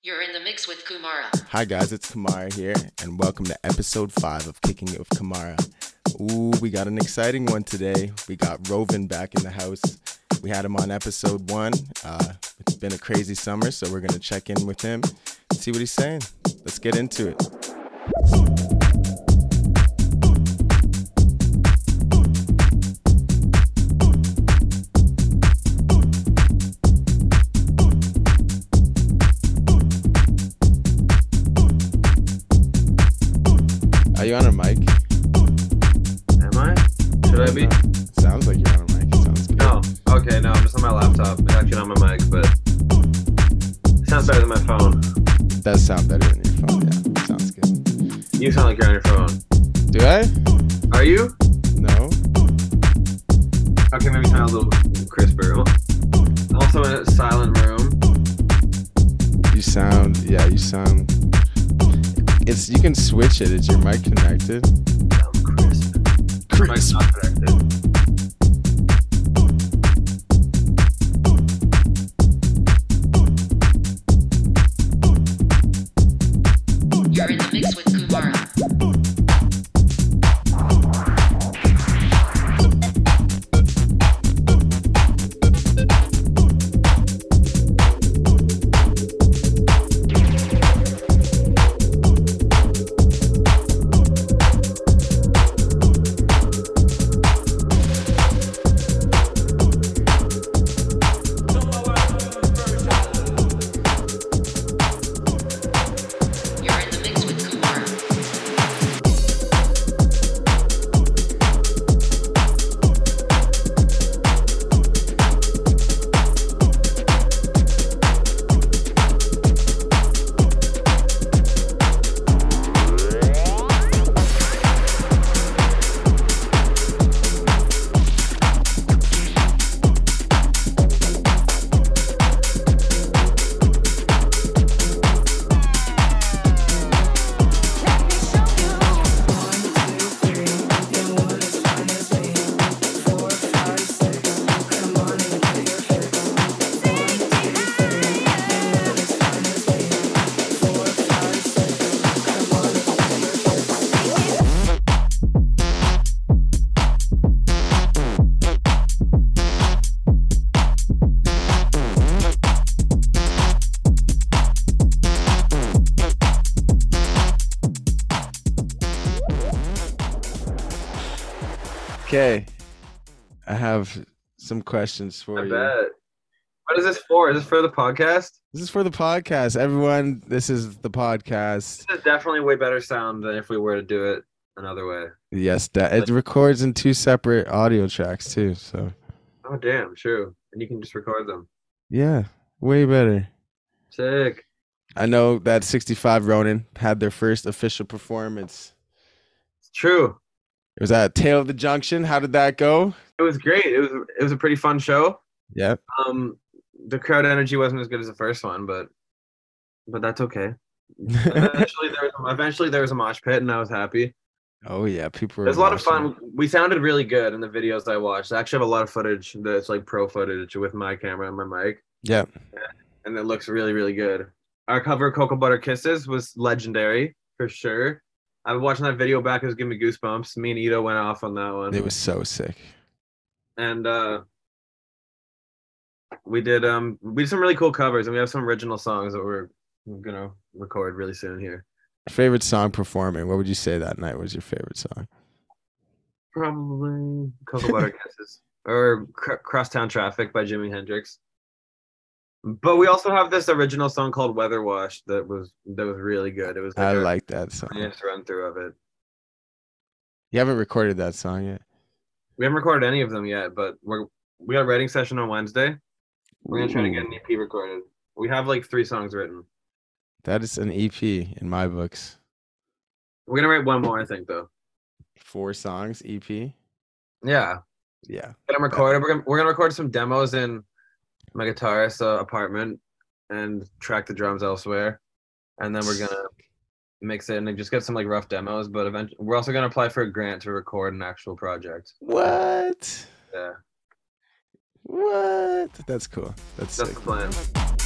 You're in the mix with Kumara. Hi guys, it's Kamara here, and welcome to episode five of Kicking It with Kamara. Ooh, we got an exciting one today. We got Rovin back in the house. We had him on episode one. Uh, it's been a crazy summer, so we're gonna check in with him, see what he's saying. Let's get into it. You on a mic? Am I? Should I be? Sounds like you're on a mic. Sounds good. No. Okay, no, I'm just on my laptop. It's actually not my mic, but it sounds better than my phone. It does sound better than your phone. Yeah, sounds good. You sound like you're on your phone. Do I? Are you? No. Okay, maybe sound a little crisper. Also in a silent room. You sound. Yeah, you sound. It's you can switch it. Is your mic connected? Sounds crisp. Mic's not connected. Okay. I have some questions for I you. bet. What is this for? Is this for the podcast? This is for the podcast. Everyone, this is the podcast. This is definitely way better sound than if we were to do it another way. Yes, that it records in two separate audio tracks too. So Oh, damn, true. And you can just record them. yeah, way better. Sick. I know that 65 Ronin had their first official performance. It's true. It was at Tail of the Junction. How did that go? It was great. It was it was a pretty fun show. Yeah. Um, the crowd energy wasn't as good as the first one, but but that's okay. Eventually, there was a, eventually there was a mosh pit, and I was happy. oh yeah, people were. It was a lot of fun. We sounded really good in the videos I watched. I actually have a lot of footage that's like pro footage with my camera and my mic, Yeah. and it looks really really good. Our cover Cocoa Butter Kisses was legendary for sure. I was watching that video back. It was giving me goosebumps. Me and Ito went off on that one. It was so sick. and uh we did um we did some really cool covers and we have some original songs that we're gonna record really soon here Favorite song performing? What would you say that night was your favorite song? probably cocoa butter kisses or Cr- crosstown traffic by jimi hendrix but we also have this original song called weather wash that was that was really good it was I our like that song. funniest run through of it You haven't recorded that song yet. we haven't recorded any of them yet but we're we got a writing session on wednesday we're gonna try to get an ep recorded we have like three songs written That is an EP in my books. we're gonna write one more i think though Four songs EP. yeah Yeah. Get them recorded. We're gonna we're gonna record some demos in my guitarist's uh, apartment and track the drums elsewhere, and then we're gonna mix it and just get some like rough demos. But eventually, we're also gonna apply for a grant to record an actual project. What? Yeah, What? That's cool. That's that's sick. the plan.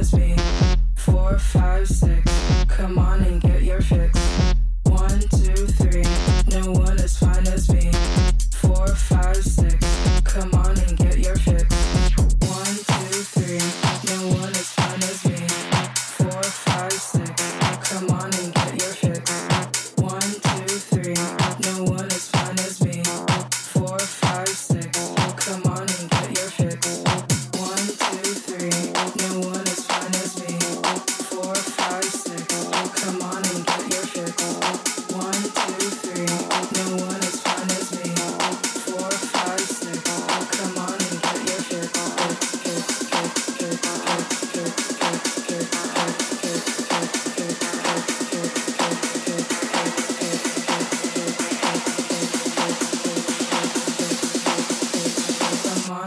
just be.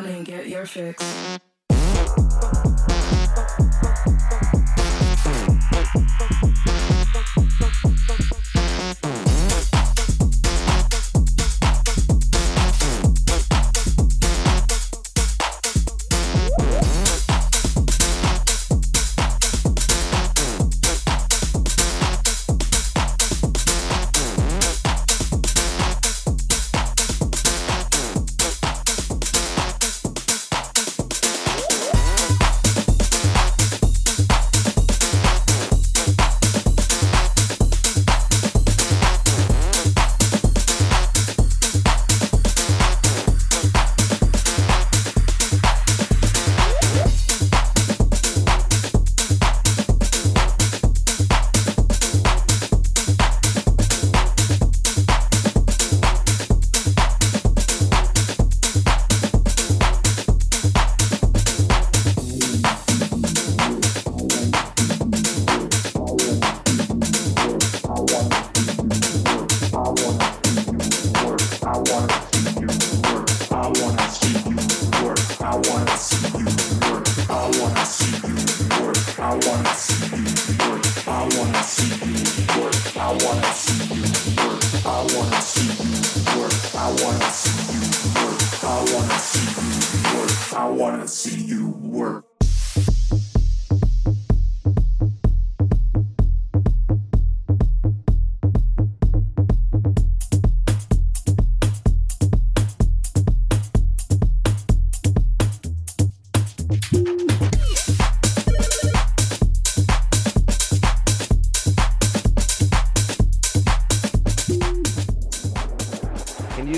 and get your fix.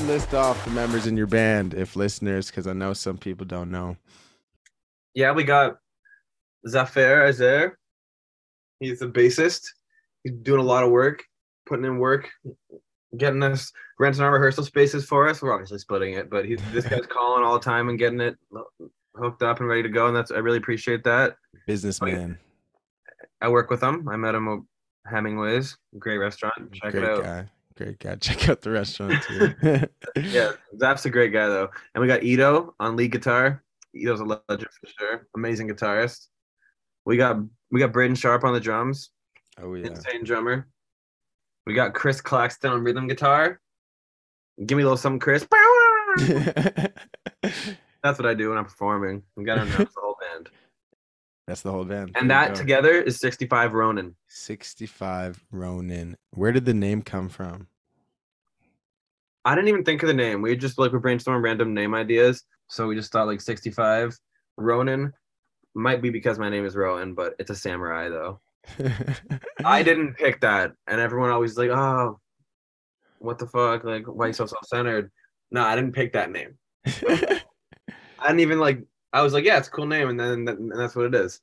You list off the members in your band, if listeners, because I know some people don't know. Yeah, we got Zafir Azer. He's the bassist. He's doing a lot of work, putting in work, getting us renting our rehearsal spaces for us. We're obviously splitting it, but he's this guy's calling all the time and getting it hooked up and ready to go. And that's I really appreciate that. Businessman, I work with him. I met him at Hemingway's, great restaurant. Check great it out. guy, great guy. Check out the restaurant too. Yeah, Zap's a great guy though. And we got Ito on lead guitar. Ito's a legend for sure. Amazing guitarist. We got we got Braden Sharp on the drums. Oh yeah. Insane drummer. We got Chris Claxton on rhythm guitar. Give me a little something, Chris. That's what I do when I'm performing. We got to announce the whole band. That's the whole band. And There that together is 65 Ronin. 65 Ronin. Where did the name come from? I didn't even think of the name. We just like we brainstormed random name ideas. So we just thought like 65 Ronin might be because my name is Rowan, but it's a samurai though. I didn't pick that, and everyone always like, oh, what the fuck? Like, why you so self-centered? No, I didn't pick that name. I didn't even like. I was like, yeah, it's a cool name, and then and that's what it is.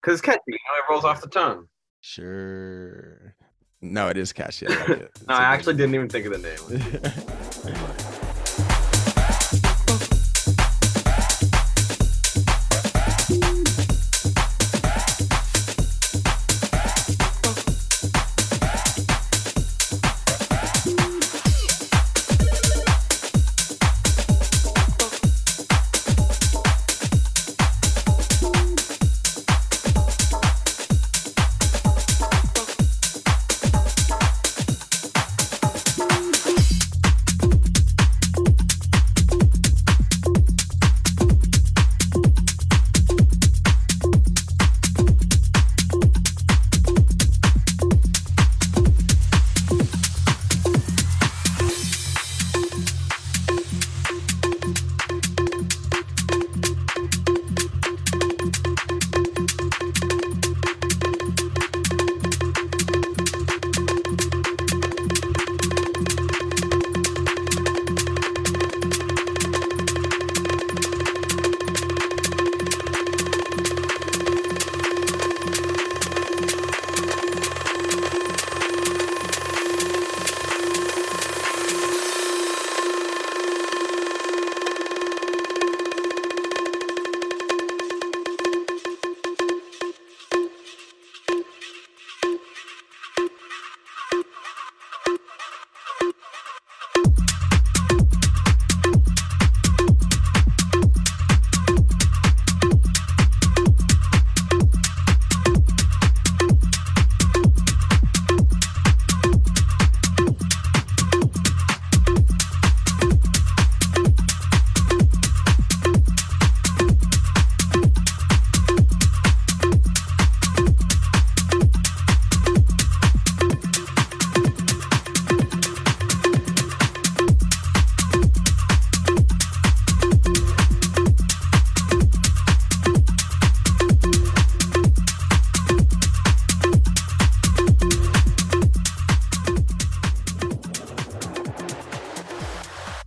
Cause it's catchy, you know, it rolls off the tongue. sure. No, it is catchy. I like it. No, I actually didn't even think of the name.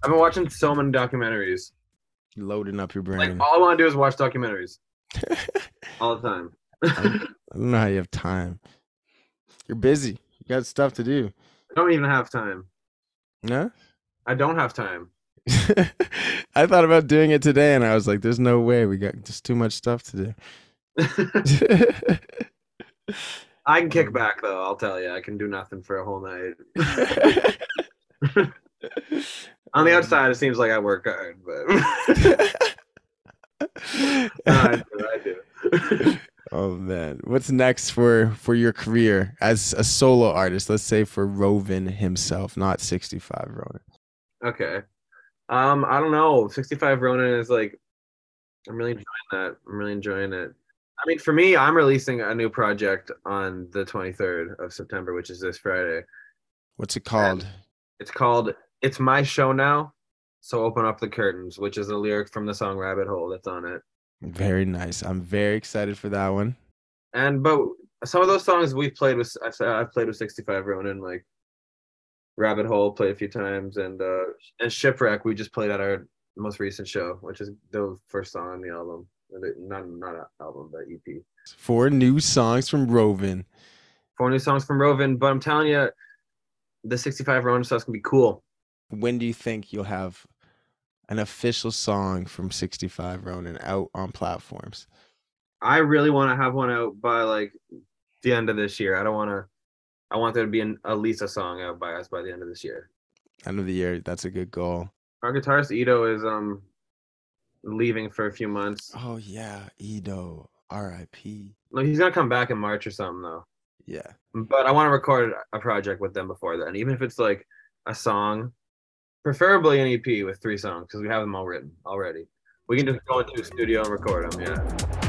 I've been watching so many documentaries. Loading up your brain. Like all I want to do is watch documentaries all the time. I don't know how you have time. You're busy. You got stuff to do. I don't even have time. No? I don't have time. I thought about doing it today and I was like, there's no way. We got just too much stuff to do. I can kick Um, back though. I'll tell you, I can do nothing for a whole night. On the Um, outside, it seems like I work hard, but No, I do. I do. oh man. What's next for for your career as a solo artist? Let's say for Rovin himself, not 65 Ronin. Okay. Um, I don't know. 65 Ronin is like, I'm really enjoying that. I'm really enjoying it. I mean, for me, I'm releasing a new project on the 23rd of September, which is this Friday. What's it called? It's called It's My Show Now. So open up the curtains, which is a lyric from the song Rabbit Hole that's on it. Very nice. I'm very excited for that one. And but some of those songs we've played with I've, played with 65 Ronin, like Rabbit Hole played a few times, and uh and Shipwreck we just played at our most recent show, which is the first song on the album. Not not an album, but EP. Four new songs from Rovin. Four new songs from Rovin, but I'm telling you, the 65 Ronin stuff's gonna be cool. When do you think you'll have an official song from 65 Ronin out on platforms? I really want to have one out by like the end of this year. I don't want to. I want there to be an, at least a song out by us by the end of this year. End of the year. That's a good goal. Our guitarist Ito is um leaving for a few months. Oh yeah, Ito. R.I.P. No, he's gonna come back in March or something though. Yeah. But I want to record a project with them before then, even if it's like a song, preferably an EP with three songs because we have them all written already. We can just go into a studio and record them. Yeah.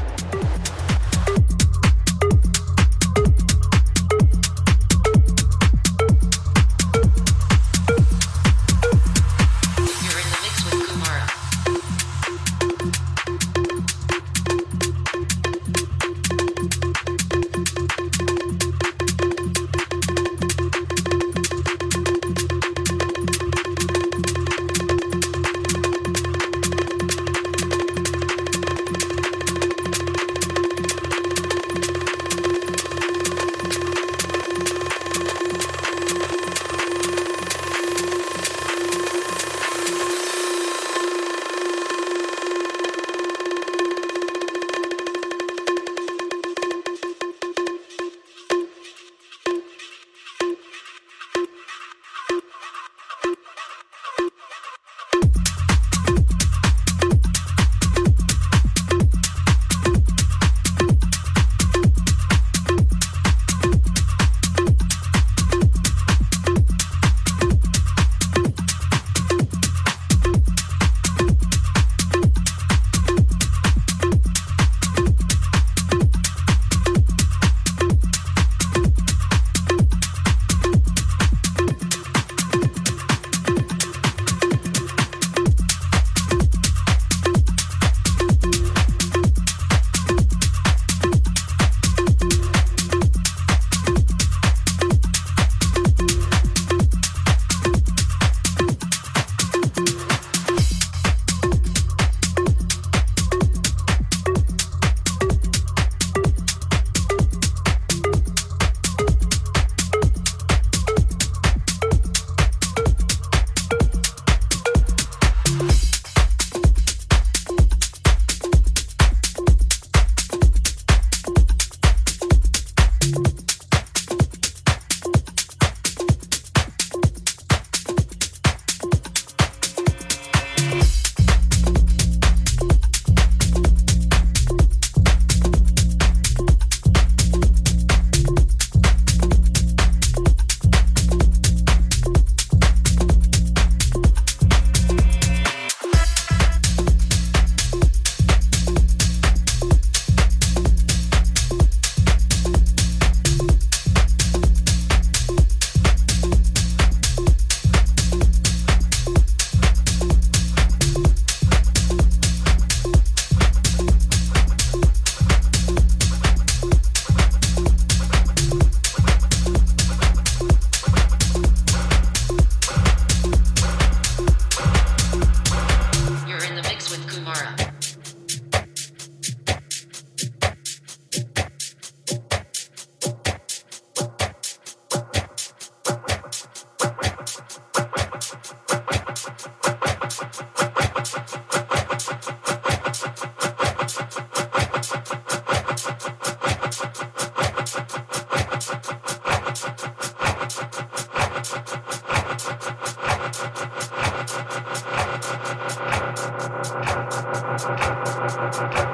If you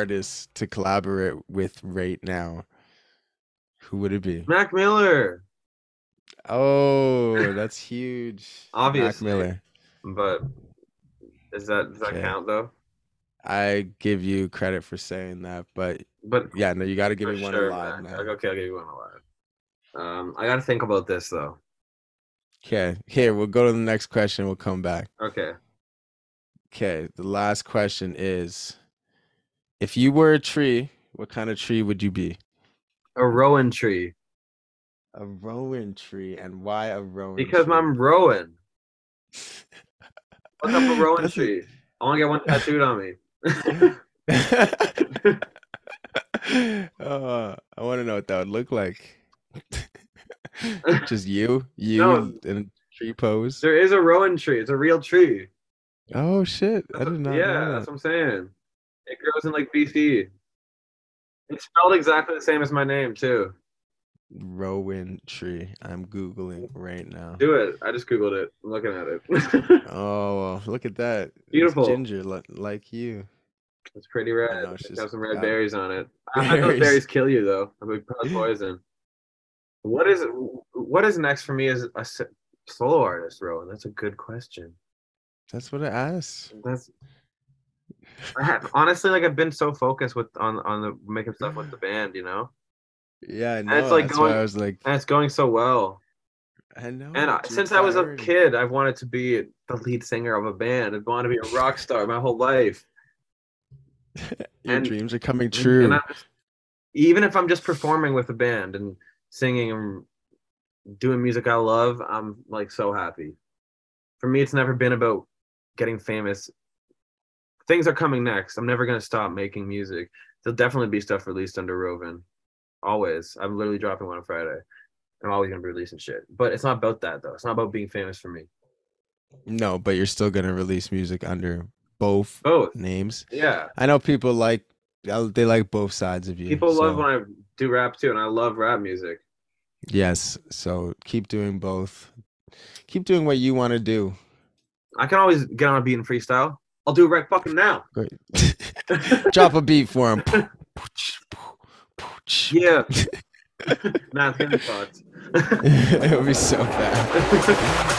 pick one artist to collaborate with right now, who would it be? Mac Miller. Oh, that's huge. Obviously. Mac Miller. But is that does that Okay. count though? I give you credit for saying that, but But yeah, no, you got to give me one sure, alive. Like, okay, I'll give you one alive. Um, I got to think about this though. Okay, here we'll go to the next question. We'll come back. Okay. Okay, the last question is: If you were a tree, what kind of tree would you be? A rowan tree A rowan tree, and why a rowan? because tree? I'm rowing. What's up a rowan That's tree? I want to get one tattooed on me. uh, I want to know what that would look like. Just you, you No. in a tree pose. there is a rowan tree. It's a real tree. Oh shit! I did not yeah, know that's that. what I'm saying. It grows in like BC. It's spelled exactly the same as my name too. Rowan tree. I'm googling right now. Do it. I just googled it. I'm looking at it. Oh, look at that! It's Beautiful. ginger, li- like you. it's pretty red. know, it's It's just got some red berries on it. I I know berries. berries kill you though. I mean, probably poison. What is what is next for me as a solo artist, Rowan? That's a good question. That's what I asked. That's I have, honestly like I've been so focused with on on the making stuff with the band, you know, Yeah, I know. it's like that's why going- I was like, and it's going so well. I know. And I, since I was a kid, I've wanted to be the lead singer of a band. I've wanted to be a rock star my whole life. your and- dreams are coming true. And just, even if I'm just performing with a band and singing and doing music I love, I'm like so happy. For me, it's never been about getting famous. Things are coming next. I'm never gonna stop making music. There'll definitely be stuff released under Roven. Always. I'm literally dropping one on Friday. I'm always gonna be releasing shit. But it's not about that though. It's not about being famous for me. no, but you're still gonna release music under both Both. names. Yeah. I know people like uh, they like both sides of you. People love when I do rap too, and I love rap music. Yes, so keep doing both. Keep doing what you want to do. I can always get on a beat and freestyle. I'll do it right fucking now. Great. Drop a beat for him. Yeah. nah, it's gonna be thoughts. it would be so bad.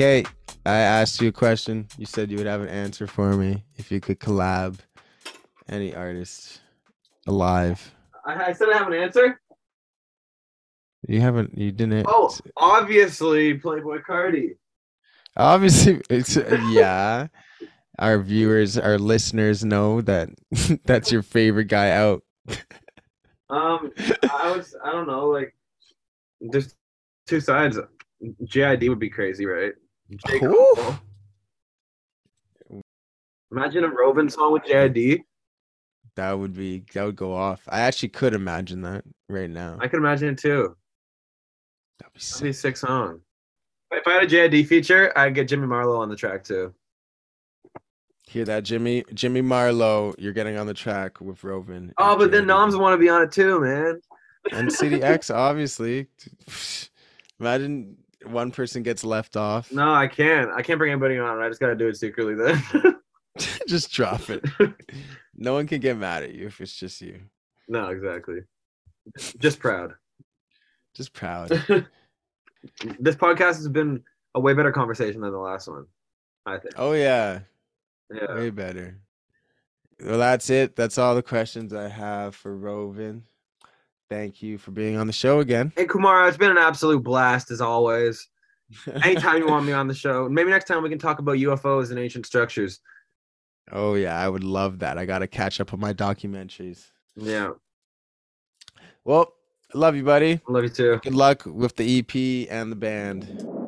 Okay, I asked you a question. You said you would have an answer for me if you could collab any artist alive. I, I said I have an answer. You haven't. You didn't. Oh, obviously, Playboi Carti. Obviously, it's yeah. Our viewers, our listeners know that that's your favorite guy out. Um, I was, I don't know, like, there's two sides. JID would be crazy, right? J. Cole. Imagine a Rovin song with JID. That would be that would go off. I actually could imagine that right now. I can imagine it too. That'd be That'd be sick. sick song. If I had a JID feature, I'd get Jimmy Marlowe on the track too. Hear that, Jimmy? Jimmy Marlowe, you're getting on the track with Rovin. Oh, but then Noms want to be on it too, man. and CDX, obviously. Imagine one person gets left off. No, I can't. I can't bring anybody on. I just gotta do it secretly then. just drop it. No one can get mad at you if it's just you. no, exactly. Just proud. Just proud. this podcast has been a way better conversation than the last one. I think. Oh yeah, Yeah. way better. Well, that's it. That's all the questions I have for Rovin. Thank you for being on the show again. Hey Kumara, it's been an absolute blast as always. Anytime you want me on the show, maybe next time we can talk about UFOs and ancient structures. oh yeah, I would love that. I got to catch up on my documentaries. Yeah, Well, I love you, buddy. love you too. Good luck with the EP and the band.